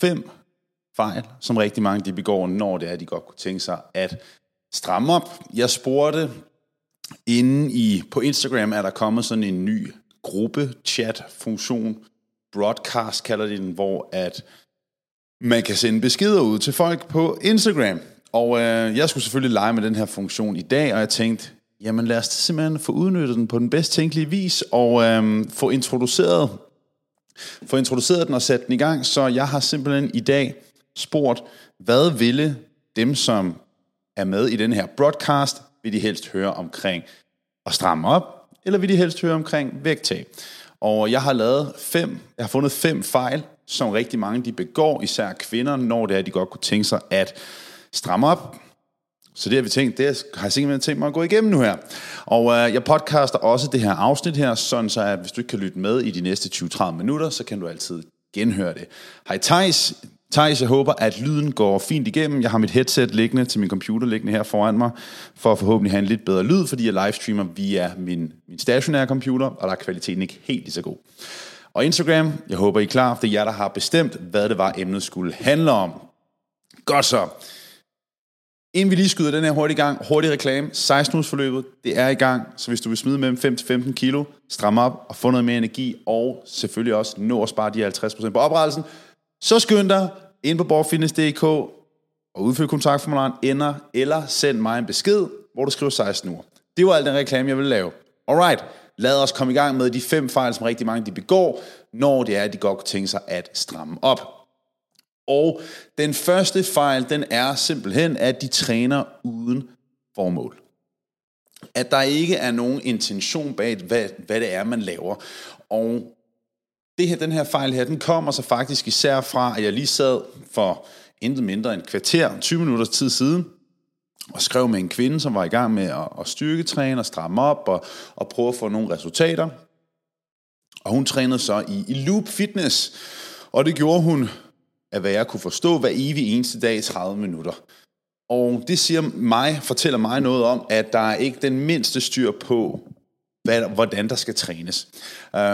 fem fejl, som rigtig mange de begår, når det er, de godt kunne tænke sig at stramme op. Jeg spurgte inde i, på Instagram er der kommet sådan en ny gruppe-chat-funktion, broadcast kalder de den, hvor at man kan sende beskeder ud til folk på Instagram. Og øh, jeg skulle selvfølgelig lege med den her funktion i dag, og jeg tænkte, jamen lad os simpelthen få udnyttet den på den bedst tænkelige vis, og øh, få introduceret, få introduceret den og sat den i gang. Så jeg har simpelthen i dag spurgt, hvad ville dem, som er med i den her broadcast, vil de helst høre omkring at stramme op, eller vil de helst høre omkring vægttab? Og jeg har lavet fem, jeg har fundet fem fejl, som rigtig mange de begår, især kvinder, når det er, de godt kunne tænke sig at stramme op. Så det har vi tænkt, det har jeg simpelthen tænkt mig at gå igennem nu her. Og øh, jeg podcaster også det her afsnit her, sådan så at hvis du ikke kan lytte med i de næste 20-30 minutter, så kan du altid genhøre det. Hej Thijs, Thijs, jeg håber, at lyden går fint igennem. Jeg har mit headset liggende til min computer liggende her foran mig, for at forhåbentlig have en lidt bedre lyd, fordi jeg livestreamer via min, min stationære computer, og der er kvaliteten ikke helt lige så god. Og Instagram, jeg håber, I er klar, det er jer, der har bestemt, hvad det var, emnet skulle handle om. Godt så. Inden vi lige skyder den her hurtig gang, hurtig reklame, 16 forløbet, det er i gang, så hvis du vil smide mellem 5-15 kilo, stramme op og få noget mere energi, og selvfølgelig også nå at spare de 50% på oprettelsen, så skynd dig ind på borgfitness.dk og udfyld kontaktformularen, ender eller send mig en besked, hvor du skriver 16 uger. Det var alt den reklame, jeg ville lave. Alright, lad os komme i gang med de fem fejl, som rigtig mange de begår, når det er, at de godt kunne tænke sig at stramme op. Og den første fejl, den er simpelthen, at de træner uden formål. At der ikke er nogen intention bag, hvad, hvad det er, man laver. Og det her, den her fejl her, den kommer så faktisk især fra, at jeg lige sad for intet mindre end kvarter, 20 minutters tid siden, og skrev med en kvinde, som var i gang med at, at styrketræne og stramme op og, og prøve at få nogle resultater. Og hun trænede så i, i Loop Fitness, og det gjorde hun, af hvad jeg kunne forstå, hver evig eneste dag i 30 minutter. Og det siger mig, fortæller mig noget om, at der er ikke den mindste styr på, hvad, hvordan der skal trænes.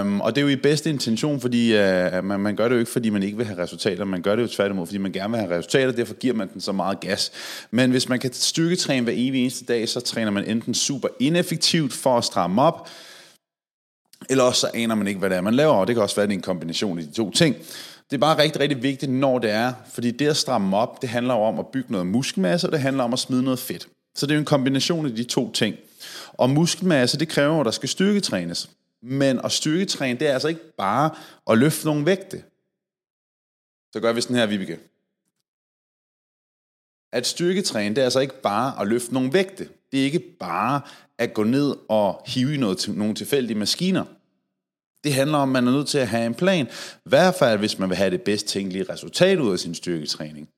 Um, og det er jo i bedste intention, fordi uh, man, man gør det jo ikke, fordi man ikke vil have resultater, man gør det jo tværtimod, fordi man gerne vil have resultater, derfor giver man den så meget gas. Men hvis man kan styrketræne hver evig eneste dag, så træner man enten super ineffektivt for at stramme op, eller også så aner man ikke, hvad det er, man laver, og det kan også være, at det er en kombination af de to ting. Det er bare rigtig, rigtig vigtigt, når det er, fordi det at stramme op, det handler jo om at bygge noget muskelmasse, og det handler om at smide noget fedt. Så det er jo en kombination af de to ting. Og muskelmasse, det kræver, at der skal styrketrænes. Men at styrketræne, det er altså ikke bare at løfte nogle vægte. Så gør vi sådan her, Vibeke. At styrketræne, det er altså ikke bare at løfte nogle vægte. Det er ikke bare at gå ned og hive i noget, nogle tilfældige maskiner. Det handler om, at man er nødt til at have en plan. I hvert fald, hvis man vil have det bedst tænkelige resultat ud af sin styrketræning.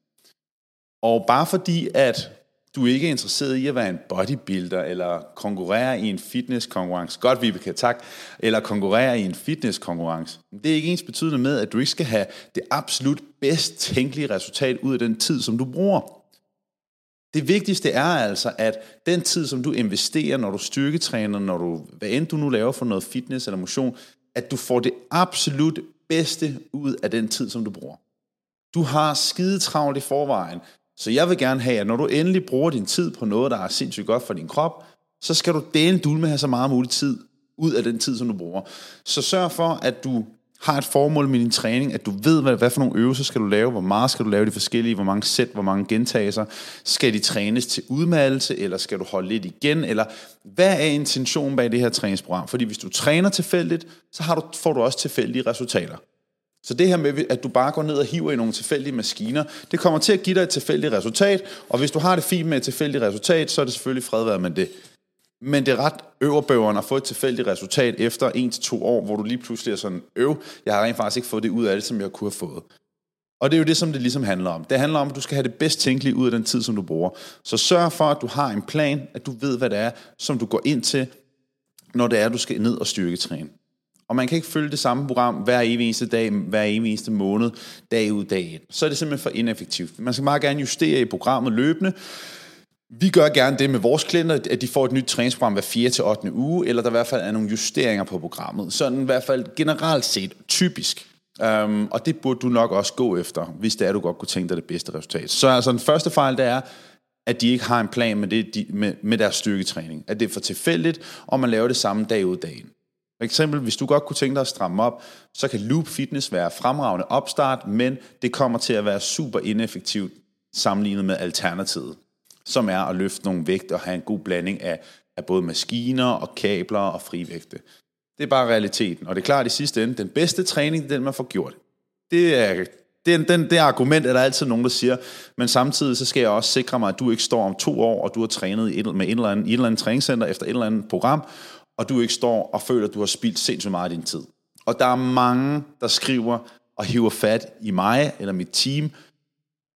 Og bare fordi, at du ikke er interesseret i at være en bodybuilder, eller konkurrere i en fitnesskonkurrence, godt Vibeke, tak, eller konkurrere i en fitnesskonkurrence, det er ikke ens betydende med, at du ikke skal have det absolut bedst tænkelige resultat ud af den tid, som du bruger. Det vigtigste er altså, at den tid, som du investerer, når du styrketræner, når du, hvad end du nu laver for noget fitness eller motion, at du får det absolut bedste ud af den tid, som du bruger. Du har skide travlt i forvejen, så jeg vil gerne have, at når du endelig bruger din tid på noget, der er sindssygt godt for din krop, så skal du dele dul med at have så meget mulig tid ud af den tid, som du bruger. Så sørg for, at du har et formål med din træning, at du ved, hvad, hvad for nogle øvelser skal du lave, hvor meget skal du lave de forskellige, hvor mange sæt, hvor mange gentagelser, skal de trænes til udmattelse, eller skal du holde lidt igen, eller hvad er intentionen bag det her træningsprogram? Fordi hvis du træner tilfældigt, så har du, får du også tilfældige resultater. Så det her med, at du bare går ned og hiver i nogle tilfældige maskiner, det kommer til at give dig et tilfældigt resultat, og hvis du har det fint med et tilfældigt resultat, så er det selvfølgelig fred med det. Men det er ret øverbøveren at få et tilfældigt resultat efter 1-2 år, hvor du lige pludselig er sådan, øv, jeg har rent faktisk ikke fået det ud af det, som jeg kunne have fået. Og det er jo det, som det ligesom handler om. Det handler om, at du skal have det bedst tænkelige ud af den tid, som du bruger. Så sørg for, at du har en plan, at du ved, hvad det er, som du går ind til, når det er, du skal ned og styrketræne. Og man kan ikke følge det samme program hver evig eneste dag, hver evig eneste måned, dag ud, dag ind. Så er det simpelthen for ineffektivt. Man skal meget gerne justere i programmet løbende, vi gør gerne det med vores klienter, at de får et nyt træningsprogram hver 4. til 8. uge, eller der i hvert fald er nogle justeringer på programmet. Sådan i hvert fald generelt set, typisk. Um, og det burde du nok også gå efter, hvis det er, du godt kunne tænke dig det bedste resultat. Så altså den første fejl, det er, at de ikke har en plan med, det, de, med, med deres styrketræning. At det er for tilfældigt, og man laver det samme dag ud dagen. For eksempel, hvis du godt kunne tænke dig at stramme op, så kan Loop Fitness være fremragende opstart, men det kommer til at være super ineffektivt sammenlignet med alternativet, som er at løfte nogle vægte og have en god blanding af, af både maskiner og kabler og frivægte. Det er bare realiteten. Og det er klart i sidste ende, den bedste træning, det er den, man får gjort. Det er, den, den, det argument er der altid nogen, der siger, men samtidig så skal jeg også sikre mig, at du ikke står om to år, og du har trænet i et, med et eller andet, et eller andet træningscenter efter et eller andet program, og du ikke står og føler, at du har spildt sindssygt meget af din tid. Og der er mange, der skriver og hiver fat i mig eller mit team,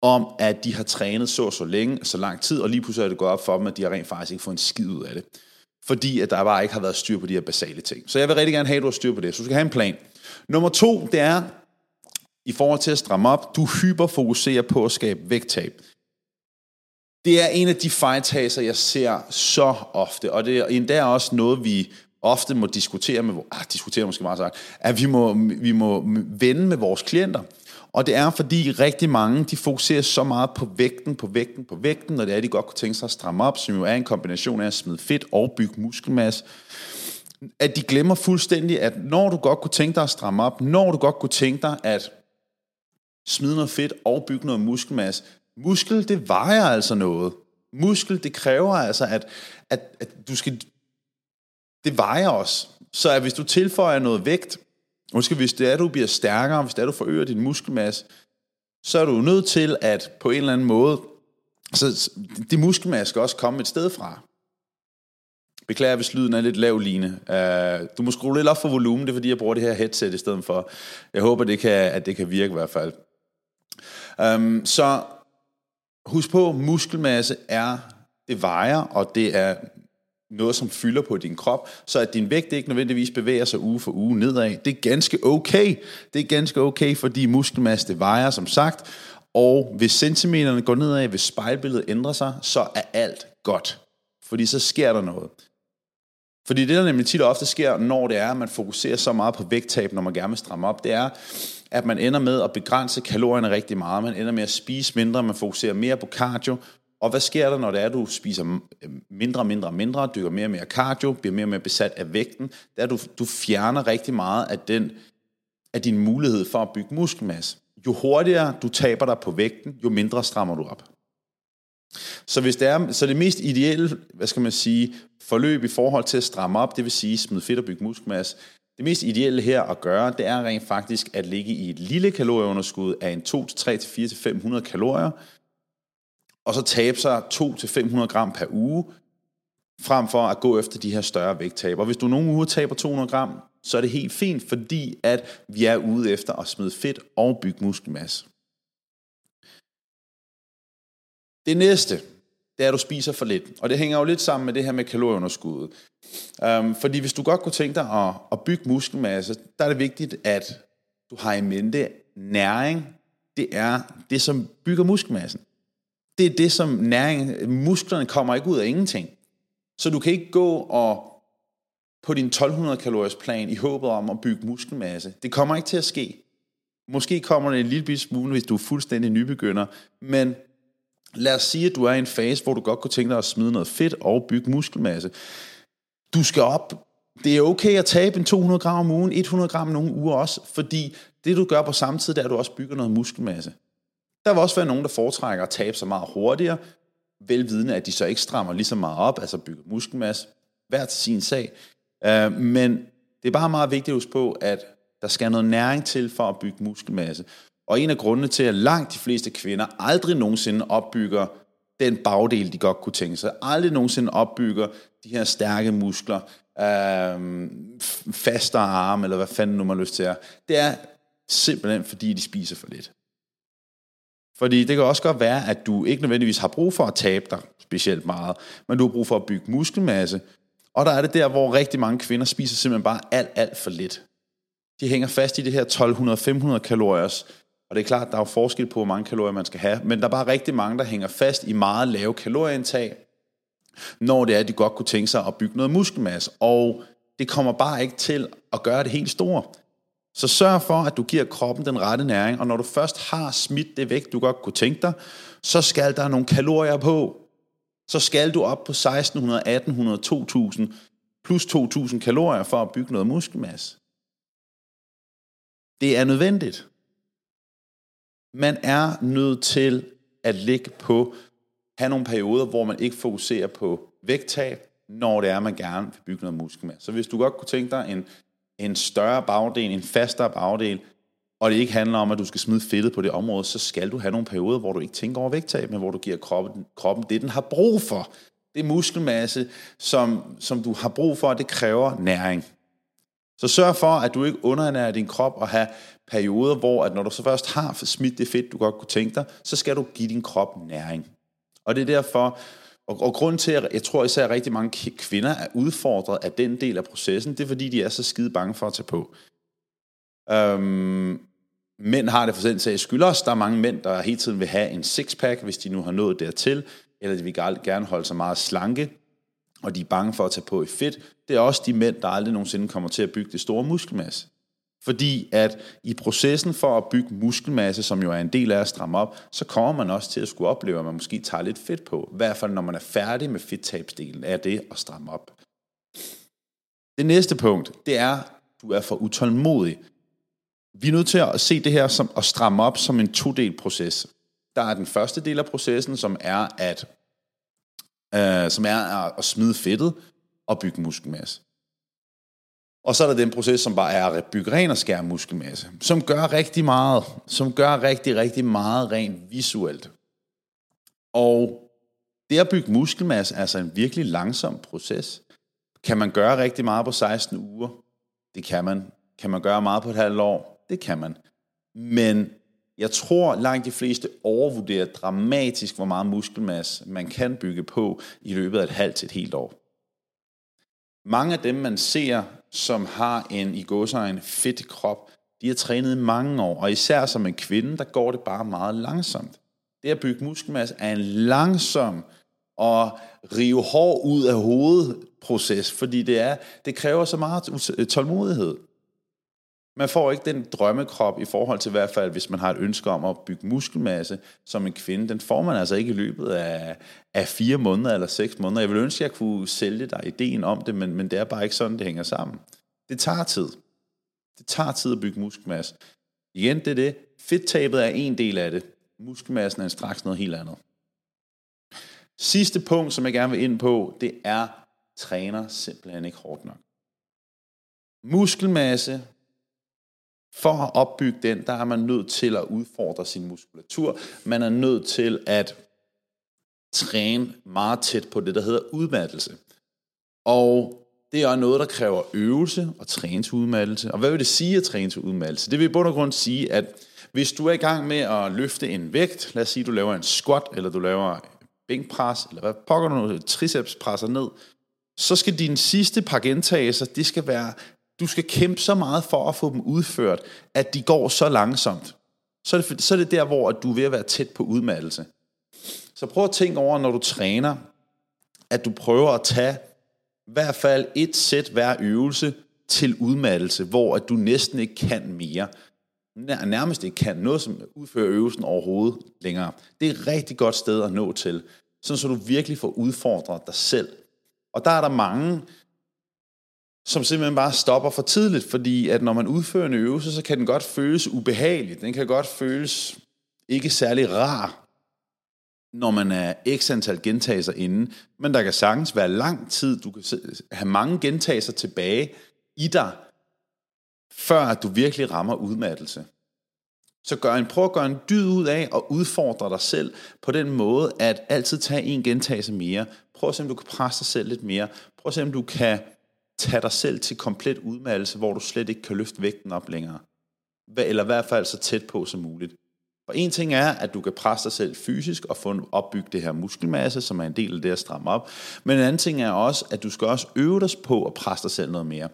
om at de har trænet så så længe, så lang tid, og lige pludselig er det gået op for dem, at de har rent faktisk ikke fået en skid ud af det. Fordi at der bare ikke har været styr på de her basale ting. Så jeg vil rigtig gerne have, at du har styr på det. Så du skal have en plan. Nummer to, det er, i forhold til at stramme op, du hyperfokuserer på at skabe vægttab. Det er en af de fejltagelser, jeg ser så ofte, og det er endda også noget, vi ofte må diskutere med, ah, diskutere måske meget sagt, at vi må, vi må vende med vores klienter. Og det er, fordi rigtig mange, de fokuserer så meget på vægten, på vægten, på vægten, når det er, de godt kunne tænke sig at stramme op, som jo er en kombination af at smide fedt og bygge muskelmasse, at de glemmer fuldstændig, at når du godt kunne tænke dig at stramme op, når du godt kunne tænke dig at smide noget fedt og bygge noget muskelmasse, muskel, det vejer altså noget. Muskel, det kræver altså, at, at, at du skal... Det vejer også. Så at hvis du tilføjer noget vægt, Måske hvis det er, du bliver stærkere, hvis det er, du forøger din muskelmasse, så er du nødt til at på en eller anden måde, så de muskelmasse skal også komme et sted fra. Beklager, hvis lyden er lidt lav, Line. Uh, du må skrue lidt op for volumen, det er fordi, jeg bruger det her headset i stedet for. Jeg håber, det kan, at det kan virke i hvert fald. Um, så husk på, muskelmasse er, det vejer, og det er noget, som fylder på din krop, så at din vægt ikke nødvendigvis bevæger sig uge for uge nedad. Det er ganske okay. Det er ganske okay, fordi muskelmasse det vejer, som sagt. Og hvis centimeterne går nedad, hvis spejlbilledet ændrer sig, så er alt godt. Fordi så sker der noget. Fordi det, der nemlig tit og ofte sker, når det er, at man fokuserer så meget på vægttab, når man gerne vil stramme op, det er, at man ender med at begrænse kalorierne rigtig meget. Man ender med at spise mindre, man fokuserer mere på cardio, og hvad sker der, når det er, at du spiser øh, mindre, mindre, mindre, dykker mere og mere cardio, bliver mere og mere besat af vægten? Det er, at du, du fjerner rigtig meget af, den, af din mulighed for at bygge muskelmasse. Jo hurtigere du taber dig på vægten, jo mindre strammer du op. Så hvis det er, så det mest ideelle, hvad skal man sige, forløb i forhold til at stramme op, det vil sige smide fedt og bygge muskelmasse, det mest ideelle her at gøre, det er rent faktisk at ligge i et lille kalorieunderskud af en 2 3 4 500 kalorier, og så tabe sig 2-500 gram per uge, frem for at gå efter de her større vægttab. Og hvis du nogle uger taber 200 gram, så er det helt fint, fordi at vi er ude efter at smide fedt og bygge muskelmasse. Det næste, det er, at du spiser for lidt. Og det hænger jo lidt sammen med det her med kalorieunderskuddet. Um, fordi hvis du godt kunne tænke dig at, at bygge muskelmasse, der er det vigtigt, at du har i mente, næring, det er det, som bygger muskelmassen det er det, som næring, musklerne kommer ikke ud af ingenting. Så du kan ikke gå og på din 1200 kaloriers plan i håbet om at bygge muskelmasse. Det kommer ikke til at ske. Måske kommer det en lille smule, hvis du er fuldstændig nybegynder, men lad os sige, at du er i en fase, hvor du godt kunne tænke dig at smide noget fedt og bygge muskelmasse. Du skal op. Det er okay at tabe en 200 gram om ugen, 100 gram nogle uger også, fordi det du gør på samme tid, det er, at du også bygger noget muskelmasse. Der vil også være nogen, der foretrækker at tabe sig meget hurtigere, velvidende, at de så ikke strammer lige så meget op, altså bygger muskelmasse, hver til sin sag. Uh, men det er bare meget vigtigt at huske på, at der skal noget næring til for at bygge muskelmasse. Og en af grundene til, at langt de fleste kvinder aldrig nogensinde opbygger den bagdel, de godt kunne tænke sig, aldrig nogensinde opbygger de her stærke muskler, øh, fastere arme, eller hvad fanden nu man har lyst til at det er simpelthen fordi, de spiser for lidt. Fordi det kan også godt være, at du ikke nødvendigvis har brug for at tabe dig specielt meget, men du har brug for at bygge muskelmasse. Og der er det der, hvor rigtig mange kvinder spiser simpelthen bare alt, alt for lidt. De hænger fast i det her 1200-500 kalorier, og det er klart, der er jo forskel på, hvor mange kalorier man skal have, men der er bare rigtig mange, der hænger fast i meget lave kalorieindtag, når det er, at de godt kunne tænke sig at bygge noget muskelmasse. Og det kommer bare ikke til at gøre det helt store. Så sørg for, at du giver kroppen den rette næring, og når du først har smidt det væk, du godt kunne tænke dig, så skal der nogle kalorier på. Så skal du op på 1600, 1800, 2000 plus 2.000 kalorier for at bygge noget muskelmasse. Det er nødvendigt. Man er nødt til at ligge på, have nogle perioder, hvor man ikke fokuserer på vægttab, når det er, man gerne vil bygge noget muskelmasse. Så hvis du godt kunne tænke dig en, en større bagdel, en fastere bagdel, og det ikke handler om, at du skal smide fedtet på det område, så skal du have nogle perioder, hvor du ikke tænker over vægttab, men hvor du giver kroppen, kroppen det, den har brug for. Det muskelmasse, som, som du har brug for, det kræver næring. Så sørg for, at du ikke underernærer din krop og have perioder, hvor at når du så først har smidt det fedt, du godt kunne tænke dig, så skal du give din krop næring. Og det er derfor, og, og grund til, at jeg tror især, at rigtig mange kvinder er udfordret af den del af processen, det er fordi, de er så skide bange for at tage på. Øhm, mænd har det for den sags skyld også. Der er mange mænd, der hele tiden vil have en sixpack, hvis de nu har nået dertil eller de vil gerne holde sig meget slanke, og de er bange for at tage på i fedt, det er også de mænd, der aldrig nogensinde kommer til at bygge det store muskelmasse. Fordi at i processen for at bygge muskelmasse, som jo er en del af at stramme op, så kommer man også til at skulle opleve, at man måske tager lidt fedt på. I hvert fald når man er færdig med fedttabsdelen, er det at stramme op. Det næste punkt, det er, at du er for utålmodig. Vi er nødt til at se det her som at stramme op som en todel proces. Der er den første del af processen, som er at, øh, som er at smide fedtet og bygge muskelmasse. Og så er der den proces, som bare er at bygge ren og skære muskelmasse, som gør rigtig meget, som gør rigtig, rigtig meget rent visuelt. Og det at bygge muskelmasse er altså en virkelig langsom proces. Kan man gøre rigtig meget på 16 uger? Det kan man. Kan man gøre meget på et halvt år? Det kan man. Men jeg tror langt de fleste overvurderer dramatisk, hvor meget muskelmasse man kan bygge på i løbet af et halvt til et helt år. Mange af dem, man ser, som har en i en fedt krop, de har trænet i mange år, og især som en kvinde, der går det bare meget langsomt. Det at bygge muskelmasse er en langsom og rive hår ud af hovedet proces, fordi det, er, det kræver så meget tålmodighed. Man får ikke den drømmekrop i forhold til i hvert fald, hvis man har et ønske om at bygge muskelmasse som en kvinde. Den får man altså ikke i løbet af, af fire måneder eller seks måneder. Jeg vil ønske, at jeg kunne sælge dig ideen om det, men, men det er bare ikke sådan, det hænger sammen. Det tager tid. Det tager tid at bygge muskelmasse. Igen, det er det. Fedttabet er en del af det. Muskelmassen er straks noget helt andet. Sidste punkt, som jeg gerne vil ind på, det er, træner simpelthen ikke hårdt nok. Muskelmasse for at opbygge den, der er man nødt til at udfordre sin muskulatur. Man er nødt til at træne meget tæt på det, der hedder udmattelse. Og det er noget, der kræver øvelse og træne til udmattelse. Og hvad vil det sige at træne til udmattelse? Det vil i bund og grund sige, at hvis du er i gang med at løfte en vægt, lad os sige, du laver en squat, eller du laver bænkpres, eller hvad pokker du triceps presser ned, så skal dine sidste par gentagelser, det skal være du skal kæmpe så meget for at få dem udført, at de går så langsomt. Så er det, så er det der, hvor du er ved at være tæt på udmattelse. Så prøv at tænke over, når du træner, at du prøver at tage i hvert fald et sæt hver øvelse til udmattelse, hvor at du næsten ikke kan mere. Nærmest ikke kan noget, som udfører øvelsen overhovedet længere. Det er et rigtig godt sted at nå til, sådan så du virkelig får udfordret dig selv. Og der er der mange, som simpelthen bare stopper for tidligt, fordi at når man udfører en øvelse, så kan den godt føles ubehagelig. Den kan godt føles ikke særlig rar, når man er x antal gentagelser inde. Men der kan sagtens være lang tid, du kan have mange gentagelser tilbage i dig, før du virkelig rammer udmattelse. Så gør en, prøv at gøre en dyd ud af at udfordre dig selv på den måde, at altid tage en gentagelse mere. Prøv at se, om du kan presse dig selv lidt mere. Prøv at se, om du kan tage dig selv til komplet udmattelse, hvor du slet ikke kan løfte vægten op længere. Eller i hvert fald så tæt på som muligt. Og en ting er, at du kan presse dig selv fysisk og få opbygget det her muskelmasse, som er en del af det at stramme op. Men en anden ting er også, at du skal også øve dig på at presse dig selv noget mere.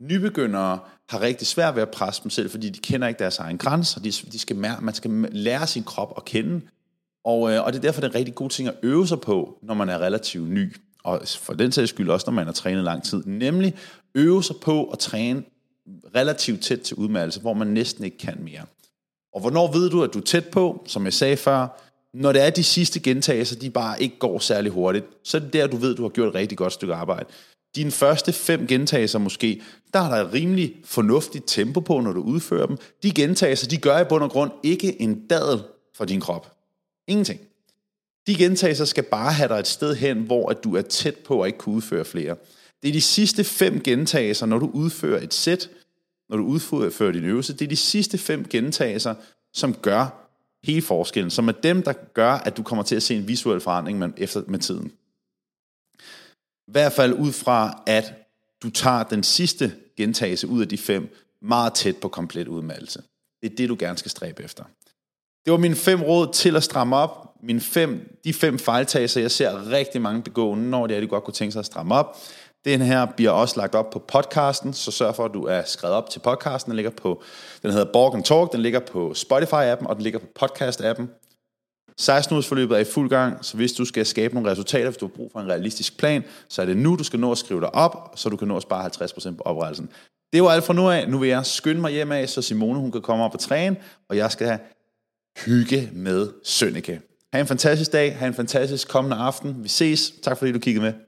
Nybegyndere har rigtig svært ved at presse dem selv, fordi de kender ikke deres egen grænser. De, de skal, man skal lære sin krop at kende. Og, øh, og det er derfor, det er en rigtig god ting at øve sig på, når man er relativt ny og for den sags skyld også, når man har trænet lang tid, nemlig øve sig på at træne relativt tæt til udmattelse, hvor man næsten ikke kan mere. Og hvornår ved du, at du er tæt på, som jeg sagde før, når det er de sidste gentagelser, de bare ikke går særlig hurtigt, så er det der, du ved, du har gjort et rigtig godt stykke arbejde. Dine første fem gentagelser måske, der er der et rimelig fornuftigt tempo på, når du udfører dem. De gentagelser, de gør i bund og grund ikke en dadel for din krop. Ingenting. De gentagelser skal bare have dig et sted hen, hvor at du er tæt på at ikke kunne udføre flere. Det er de sidste fem gentagelser, når du udfører et sæt, når du udfører din øvelse, det er de sidste fem gentagelser, som gør hele forskellen, som er dem, der gør, at du kommer til at se en visuel forandring med, efter, med tiden. I hvert fald ud fra, at du tager den sidste gentagelse ud af de fem meget tæt på komplet udmattelse. Det er det, du gerne skal stræbe efter. Det var mine fem råd til at stramme op. Mine fem, de fem fejltagelser, jeg ser rigtig mange begå, når det er, de godt kunne tænke sig at stramme op. Den her bliver også lagt op på podcasten, så sørg for, at du er skrevet op til podcasten. Den ligger på, den hedder Borg and Talk, den ligger på Spotify-appen, og den ligger på podcast-appen. 16 ugers forløbet er i fuld gang, så hvis du skal skabe nogle resultater, hvis du har brug for en realistisk plan, så er det nu, du skal nå at skrive dig op, så du kan nå at spare 50% på oprettelsen. Det var alt fra nu af. Nu vil jeg skynde mig hjem af, så Simone hun kan komme op og træne, og jeg skal have hygge med Sønneke. Ha' en fantastisk dag, ha' en fantastisk kommende aften. Vi ses. Tak fordi du kiggede med.